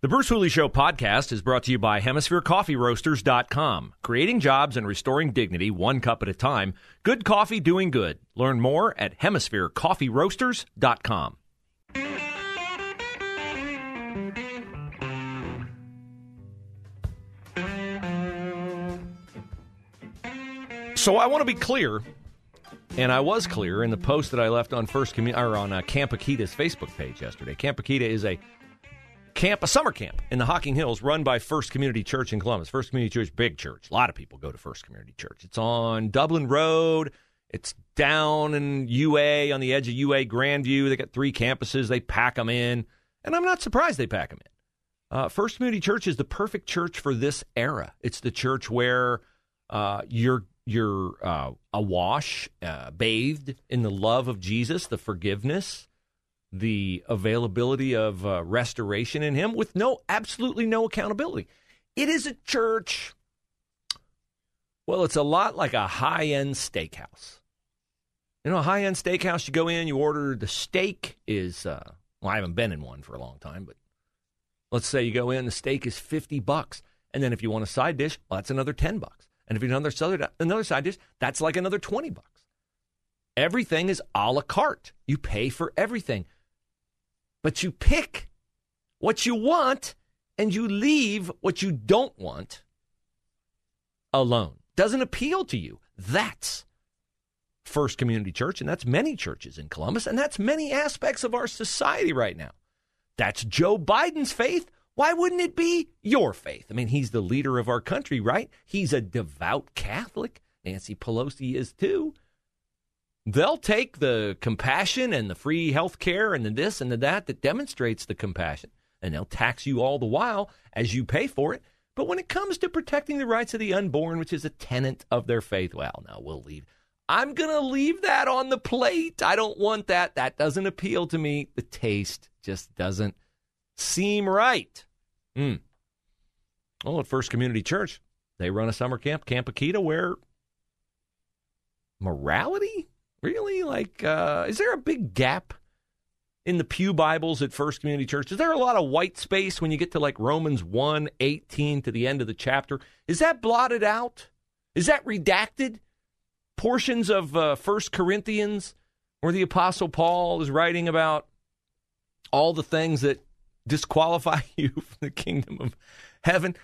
The Bruce Hooley Show podcast is brought to you by HemisphereCoffeeRoasters.com. Creating jobs and restoring dignity one cup at a time. Good coffee doing good. Learn more at HemisphereCoffeeRoasters.com. So I want to be clear, and I was clear in the post that I left on First Commu- or on uh, Camp Akita's Facebook page yesterday. Camp Akita is a camp, a summer camp in the Hocking Hills run by First Community Church in Columbus. First Community Church, big church. A lot of people go to First Community Church. It's on Dublin Road. It's down in UA on the edge of UA Grandview. They got three campuses. They pack them in, and I'm not surprised they pack them in. Uh, First Community Church is the perfect church for this era. It's the church where uh, you're you're uh, awash, uh, bathed in the love of Jesus, the forgiveness, the availability of uh, restoration in Him, with no absolutely no accountability. It is a church. Well, it's a lot like a high end steakhouse. You know, a high end steakhouse, you go in, you order the steak is, uh, well, I haven't been in one for a long time, but let's say you go in, the steak is 50 bucks. And then if you want a side dish, well, that's another 10 bucks. And if you another another another side dish, that's like another 20 bucks. Everything is a la carte. You pay for everything. But you pick what you want and you leave what you don't want alone. Doesn't appeal to you. That's First Community Church, and that's many churches in Columbus, and that's many aspects of our society right now. That's Joe Biden's faith. Why wouldn't it be your faith? I mean, he's the leader of our country, right? He's a devout Catholic. Nancy Pelosi is too. They'll take the compassion and the free health care and the this and the that that demonstrates the compassion, and they'll tax you all the while as you pay for it. But when it comes to protecting the rights of the unborn, which is a tenet of their faith, well, now we'll leave. I'm going to leave that on the plate. I don't want that. That doesn't appeal to me. The taste just doesn't seem right. Mm. Well, at First Community Church, they run a summer camp, Camp Akita, where morality really? Like uh, is there a big gap in the pew bibles at first community church? Is there a lot of white space when you get to like romans 1 18 to the end of the chapter? Is that blotted out? Is that redacted? Portions of uh, first corinthians where the apostle paul is writing about all the things that disqualify you from the kingdom of heaven.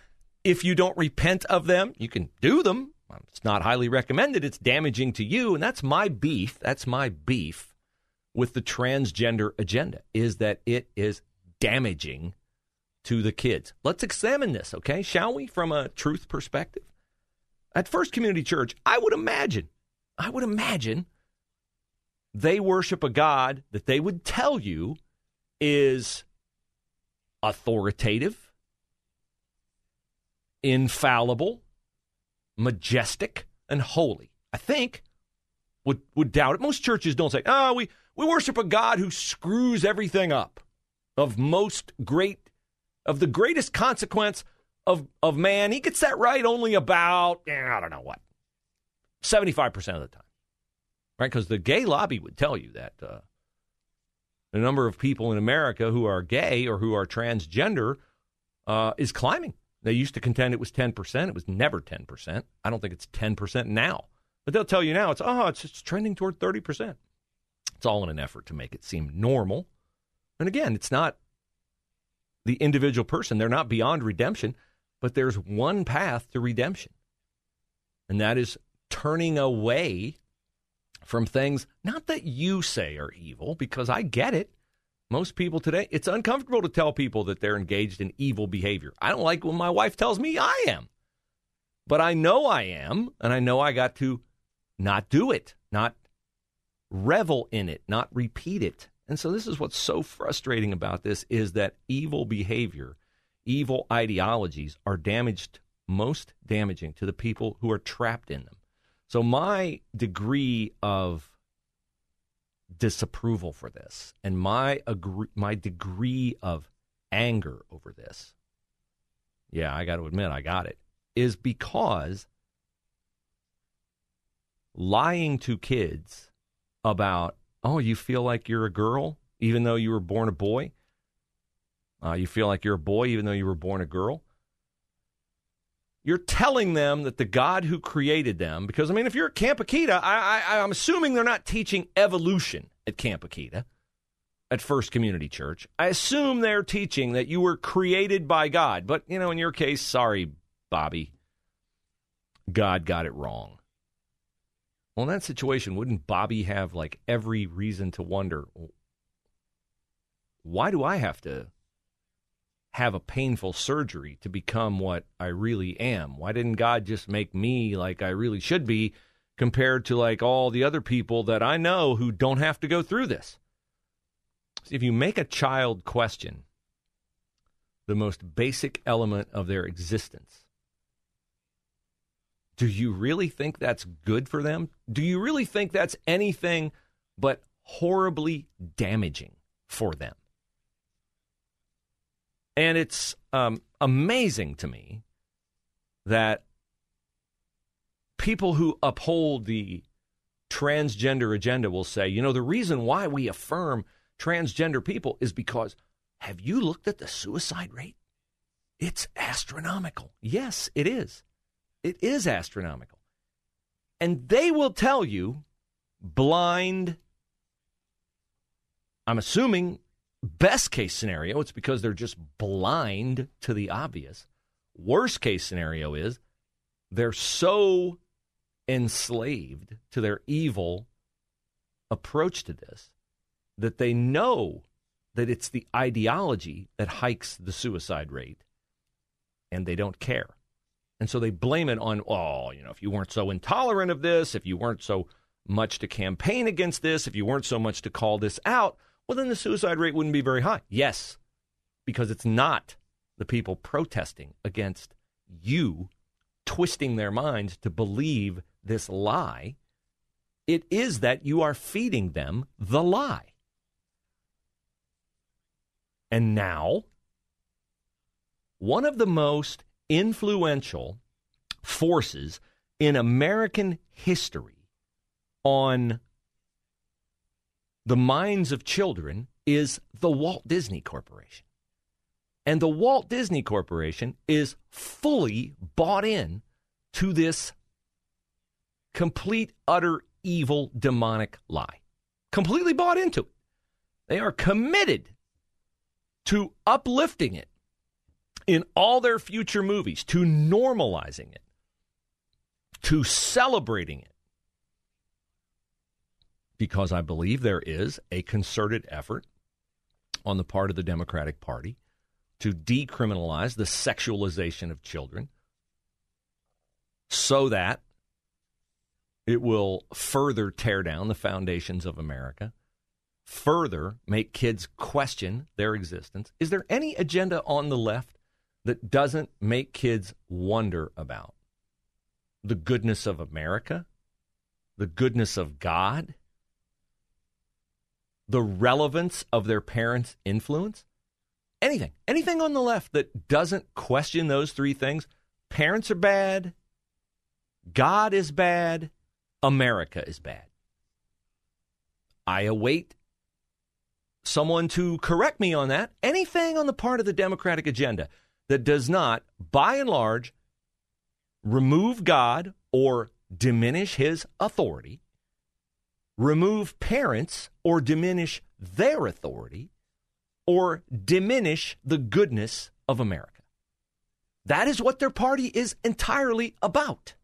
If you don't repent of them you can do them Um, it's not highly recommended. It's damaging to you. And that's my beef. That's my beef with the transgender agenda is that it is damaging to the kids. Let's examine this, okay? Shall we, from a truth perspective? At First Community Church, I would imagine, I would imagine they worship a God that they would tell you is authoritative, infallible, majestic, and holy. I think would would doubt it. Most churches don't say, "Oh, we we worship a God who screws everything up." Of most great of the greatest consequence of of man, he gets that right only about eh, I don't know what seventy five percent of the time, right? Because the gay lobby would tell you that uh, the number of people in America who are gay or who are transgender uh, is climbing. They used to contend it was 10%. It was never 10%. I don't think it's 10% now. But they'll tell you now it's, oh, it's, it's trending toward 30%. It's all in an effort to make it seem normal. And again, it's not the individual person. They're not beyond redemption, but there's one path to redemption. And that is turning away from things not that you say are evil, because I get it. Most people today, it's uncomfortable to tell people that they're engaged in evil behavior. I don't like when my wife tells me I am. But I know I am, and I know I got to not do it, not revel in it, not repeat it And so this is what's so frustrating about this is that evil behavior, evil ideologies are damaged most damaging to the people who are trapped in them. So my degree of disapproval for this and my agree, my degree of anger over this. Yeah, I got to admit I got it. Is because lying to kids about, oh, you feel like you're a girl even though you were born a boy? Uh, you feel like you're a boy even though you were born a girl? You're telling them that the God who created them, because I mean, if you're at Camp Akita, I, I, I'm assuming they're not teaching evolution at Camp Akita, at First Community Church. I assume they're teaching that you were created by God. But, you know, in your case, sorry, Bobby, God got it wrong. Well, in that situation, wouldn't Bobby have like every reason to wonder why do I have to have a painful surgery to become what I really am? Why didn't God just make me like I really should be compared to like all the other people that I know who don't have to go through this? If you make a child question the most basic element of their existence, do you really think that's good for them? Do you really think that's anything but horribly damaging for them? And it's um, amazing to me that people who uphold the transgender agenda will say, you know, the reason why we affirm transgender people is because have you looked at the suicide rate? It's astronomical. Yes, it is. It is astronomical. And they will tell you, blind, I'm assuming best case scenario, it's because they're just blind to the obvious. Worst case scenario is they're so enslaved to their evil approach to this that they know that it's the ideology that hikes the suicide rate and they don't care. And so they blame it on, oh, you know, if you weren't so intolerant of this, if you weren't so much to campaign against this, if you weren't so much to call this out, well, then the suicide rate wouldn't be very high. Yes, because it's not the people protesting against you twisting their minds to believe this lie. It is that you are feeding them the lie. And now, one of the most influential forces in American history on the minds of children is the Walt Disney Corporation. And the Walt Disney Corporation is fully bought in to this complete, utter, evil, demonic lie. Completely bought into it. They are committed to uplifting it in all their future movies, to normalizing it, to celebrating it. Because I believe there is a concerted effort on the part of the Democratic Party to decriminalize the sexualization of children so that it will further tear down the foundations of America, further make kids question their existence. Is there any agenda on the left that doesn't make kids wonder about the goodness of America, the goodness of God, the relevance of their parents' influence? Anything, anything on the left that doesn't question those three things. Parents are bad, God is bad, America is bad. I await someone to correct me on that. Anything on the part of the Democratic agenda that does not, by and large, remove God or diminish his authority, remove parents or diminish their authority, or diminish the goodness of America. That is what their party is entirely about.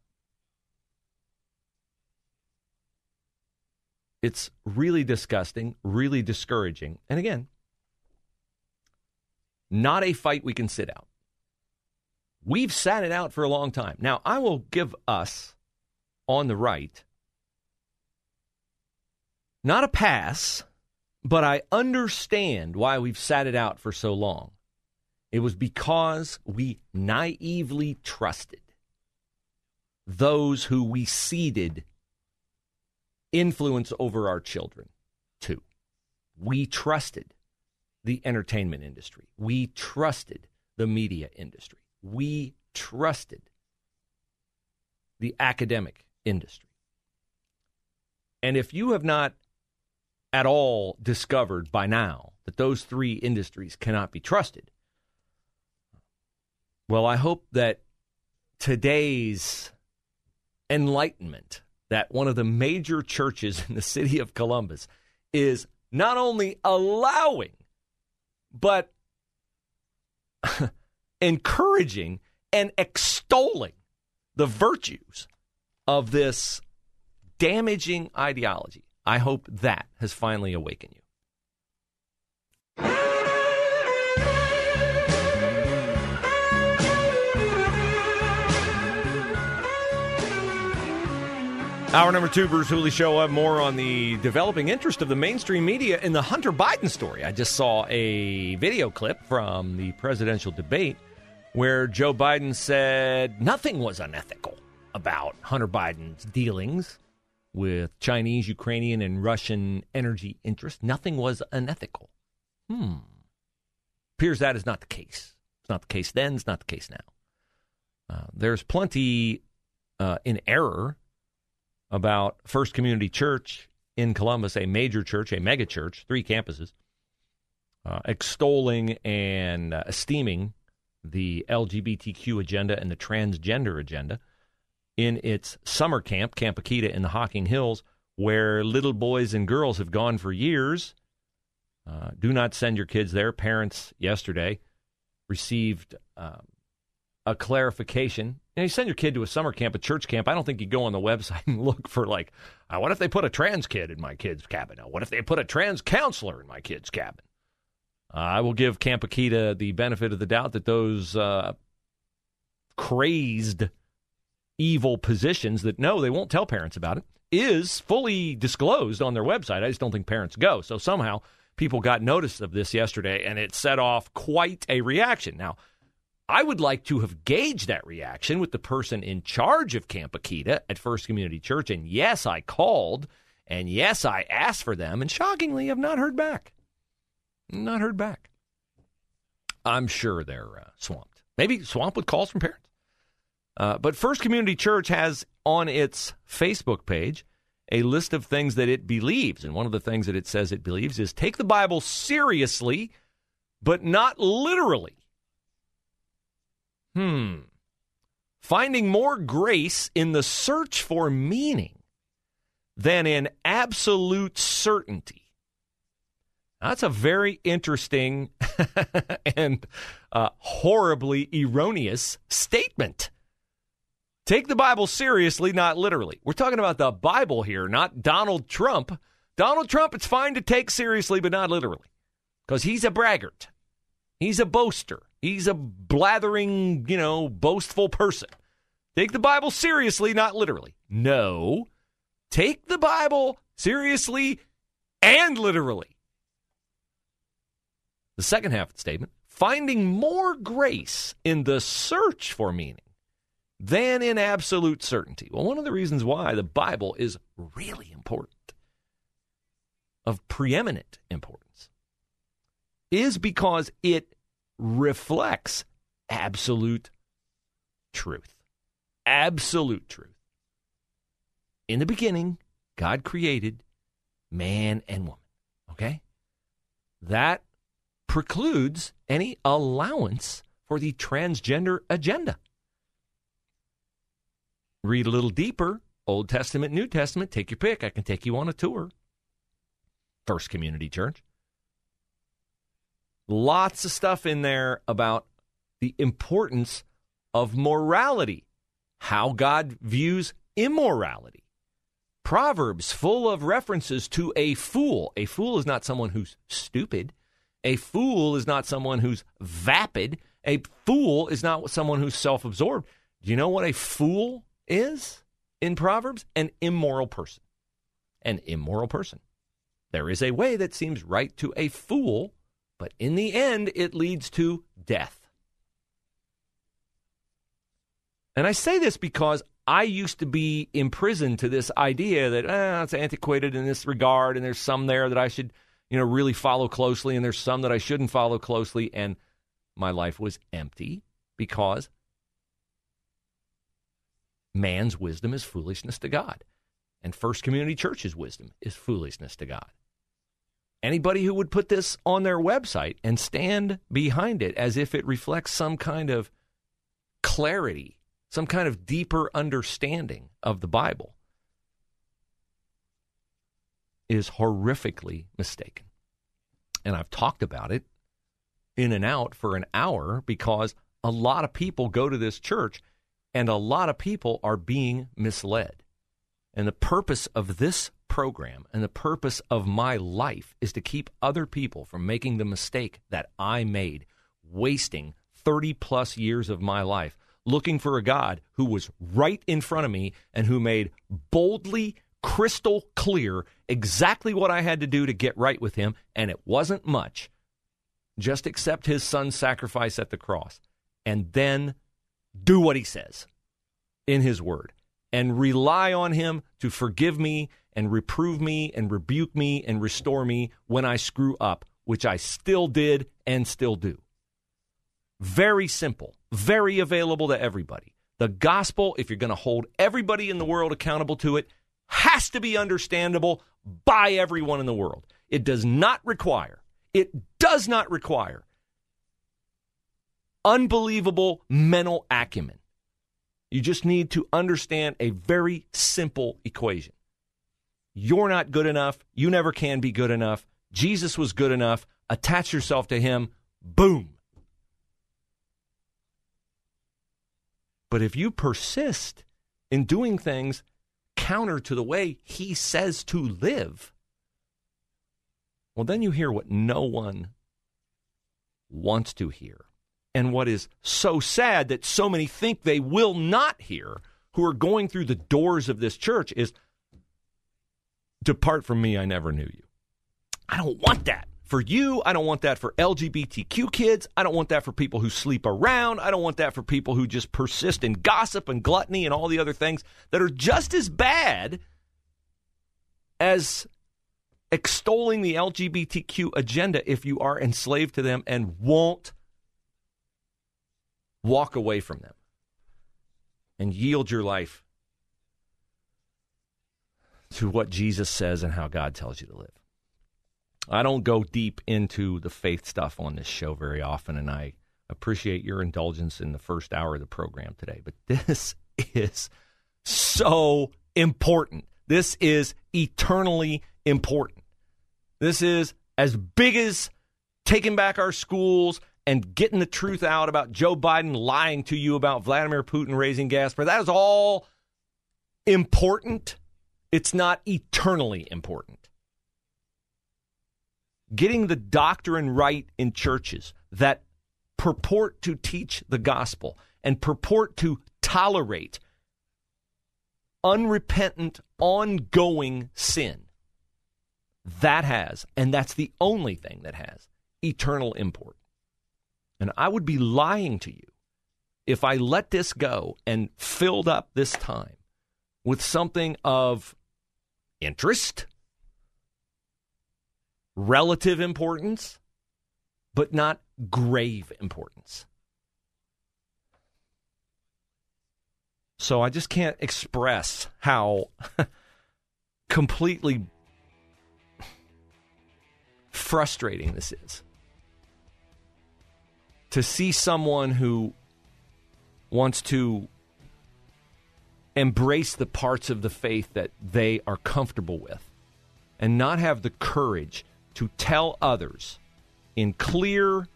It's really disgusting, really discouraging. And again, not a fight we can sit out. We've sat it out for a long time. Now, I will give us on the right not a pass, But I understand why we've sat it out for so long. It was because we naively trusted those who we ceded influence over our children to. We trusted the entertainment industry. We trusted the media industry. We trusted the academic industry. And if you have not at all discovered by now that those three industries cannot be trusted, well, I hope that today's enlightenment that one of the major churches in the city of Columbus is not only allowing, but encouraging and extolling the virtues of this damaging ideology. I hope that has finally awakened you. Hour number two, Bruce Hooley Show. Up more on the developing interest of the mainstream media in the Hunter Biden story. I just saw a video clip from the presidential debate where Joe Biden said nothing was unethical about Hunter Biden's dealings with Chinese, Ukrainian, and Russian energy interests. Nothing was unethical. Hmm. Appears that is not the case. It's not the case then, it's not the case now. Uh, there's plenty uh, in error about First Community Church in Columbus, a major church, a mega church, three campuses, uh, extolling and uh, esteeming the LGBTQ agenda and the transgender agenda in its summer camp, Camp Akita in the Hocking Hills, where little boys and girls have gone for years. Uh, do not send your kids there. Parents yesterday received um, a clarification. You, you send your kid to a summer camp, a church camp. I don't think you go on the website and look for like, uh, what if they put a trans kid in my kid's cabin? What if they put a trans counselor in my kid's cabin? Uh, I will give Camp Akita the benefit of the doubt that those uh, crazed, evil positions that no, they won't tell parents about it is fully disclosed on their website. I just don't think parents go. So somehow people got notice of this yesterday, and it set off quite a reaction. Now, I would like to have gauged that reaction with the person in charge of Camp Akita at First Community Church. And yes, I called. And yes, I asked for them. And shockingly, have not heard back. Not heard back. I'm sure they're uh, swamped. Maybe swamped with calls from parents. Uh, but First Community Church has on its Facebook page a list of things that it believes. And one of the things that it says it believes is take the Bible seriously, but not literally. Hmm. Finding more grace in the search for meaning than in absolute certainty. That's a very interesting and uh, horribly erroneous statement. Take the Bible seriously, not literally. We're talking about the Bible here, not Donald Trump. Donald Trump, it's fine to take seriously, but not literally, because he's a braggart. He's a boaster. He's a blathering, you know, boastful person. Take the Bible seriously, not literally. No. Take the Bible seriously and literally. The second half of the statement finding more grace in the search for meaning than in absolute certainty. Well, one of the reasons why the Bible is really important, of preeminent importance, is because it reflects absolute truth. Absolute truth. In the beginning, God created man and woman. Okay? That precludes any allowance for the transgender agenda. Read a little deeper Old Testament, New Testament, take your pick. I can take you on a tour. First Community Church. Lots of stuff in there about the importance of morality, how God views immorality. Proverbs full of references to a fool. A fool is not someone who's stupid. A fool is not someone who's vapid. A fool is not someone who's self absorbed. Do you know what a fool is in Proverbs? An immoral person. An immoral person. There is a way that seems right to a fool, but in the end, it leads to death. And I say this because I used to be imprisoned to this idea that eh, it's antiquated in this regard, and there's some there that I should, you know, really follow closely, and there's some that I shouldn't follow closely, and my life was empty because man's wisdom is foolishness to God. And First Community Church's wisdom is foolishness to God. Anybody who would put this on their website and stand behind it as if it reflects some kind of clarity, some kind of deeper understanding of the Bible, is horrifically mistaken. And I've talked about it in and out for an hour because a lot of people go to this church and a lot of people are being misled. And the purpose of this program and the purpose of my life is to keep other people from making the mistake that I made, wasting 30 plus years of my life looking for a God who was right in front of me and who made boldly crystal clear exactly what I had to do to get right with him. And it wasn't much. Just accept his son's sacrifice at the cross and then do what he says in his word and rely on him to forgive me and reprove me and rebuke me and restore me when I screw up, which I still did and still do. Very simple, very available to everybody. The gospel, if you're going to hold everybody in the world accountable to it, has to be understandable by everyone in the world. It does not require, it does not require unbelievable mental acumen. You just need to understand a very simple equation. You're not good enough. You never can be good enough. Jesus was good enough. Attach yourself to him. Boom. But if you persist in doing things counter to the way he says to live, well, then you hear what no one wants to hear and what is so sad that so many think they will not hear who are going through the doors of this church is depart from me i never knew you. I don't want that for you. I don't want that for lgbtq kids. I don't want that for people who sleep around. I don't want that for people who just persist in gossip and gluttony and all the other things that are just as bad as extolling the lgbtq agenda if you are enslaved to them and won't walk away from them and yield your life to what Jesus says and how God tells you to live. I don't go deep into the faith stuff on this show very often, and I appreciate your indulgence in the first hour of the program today. But this is so important. This is eternally important. This is as big as taking back our schools and getting the truth out about Joe Biden lying to you about Vladimir Putin raising gas prices. That is all important. It's not eternally important. Getting the doctrine right in churches that purport to teach the gospel and purport to tolerate unrepentant, ongoing sin. That has, and that's the only thing that has, eternal import. And I would be lying to you if I let this go and filled up this time with something of interest, relative importance, but not grave importance. So I just can't express how completely frustrating this is to see someone who wants to embrace the parts of the faith that they are comfortable with and not have the courage to tell others in clear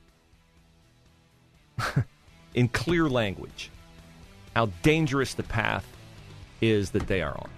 in clear language how dangerous the path is that they are on.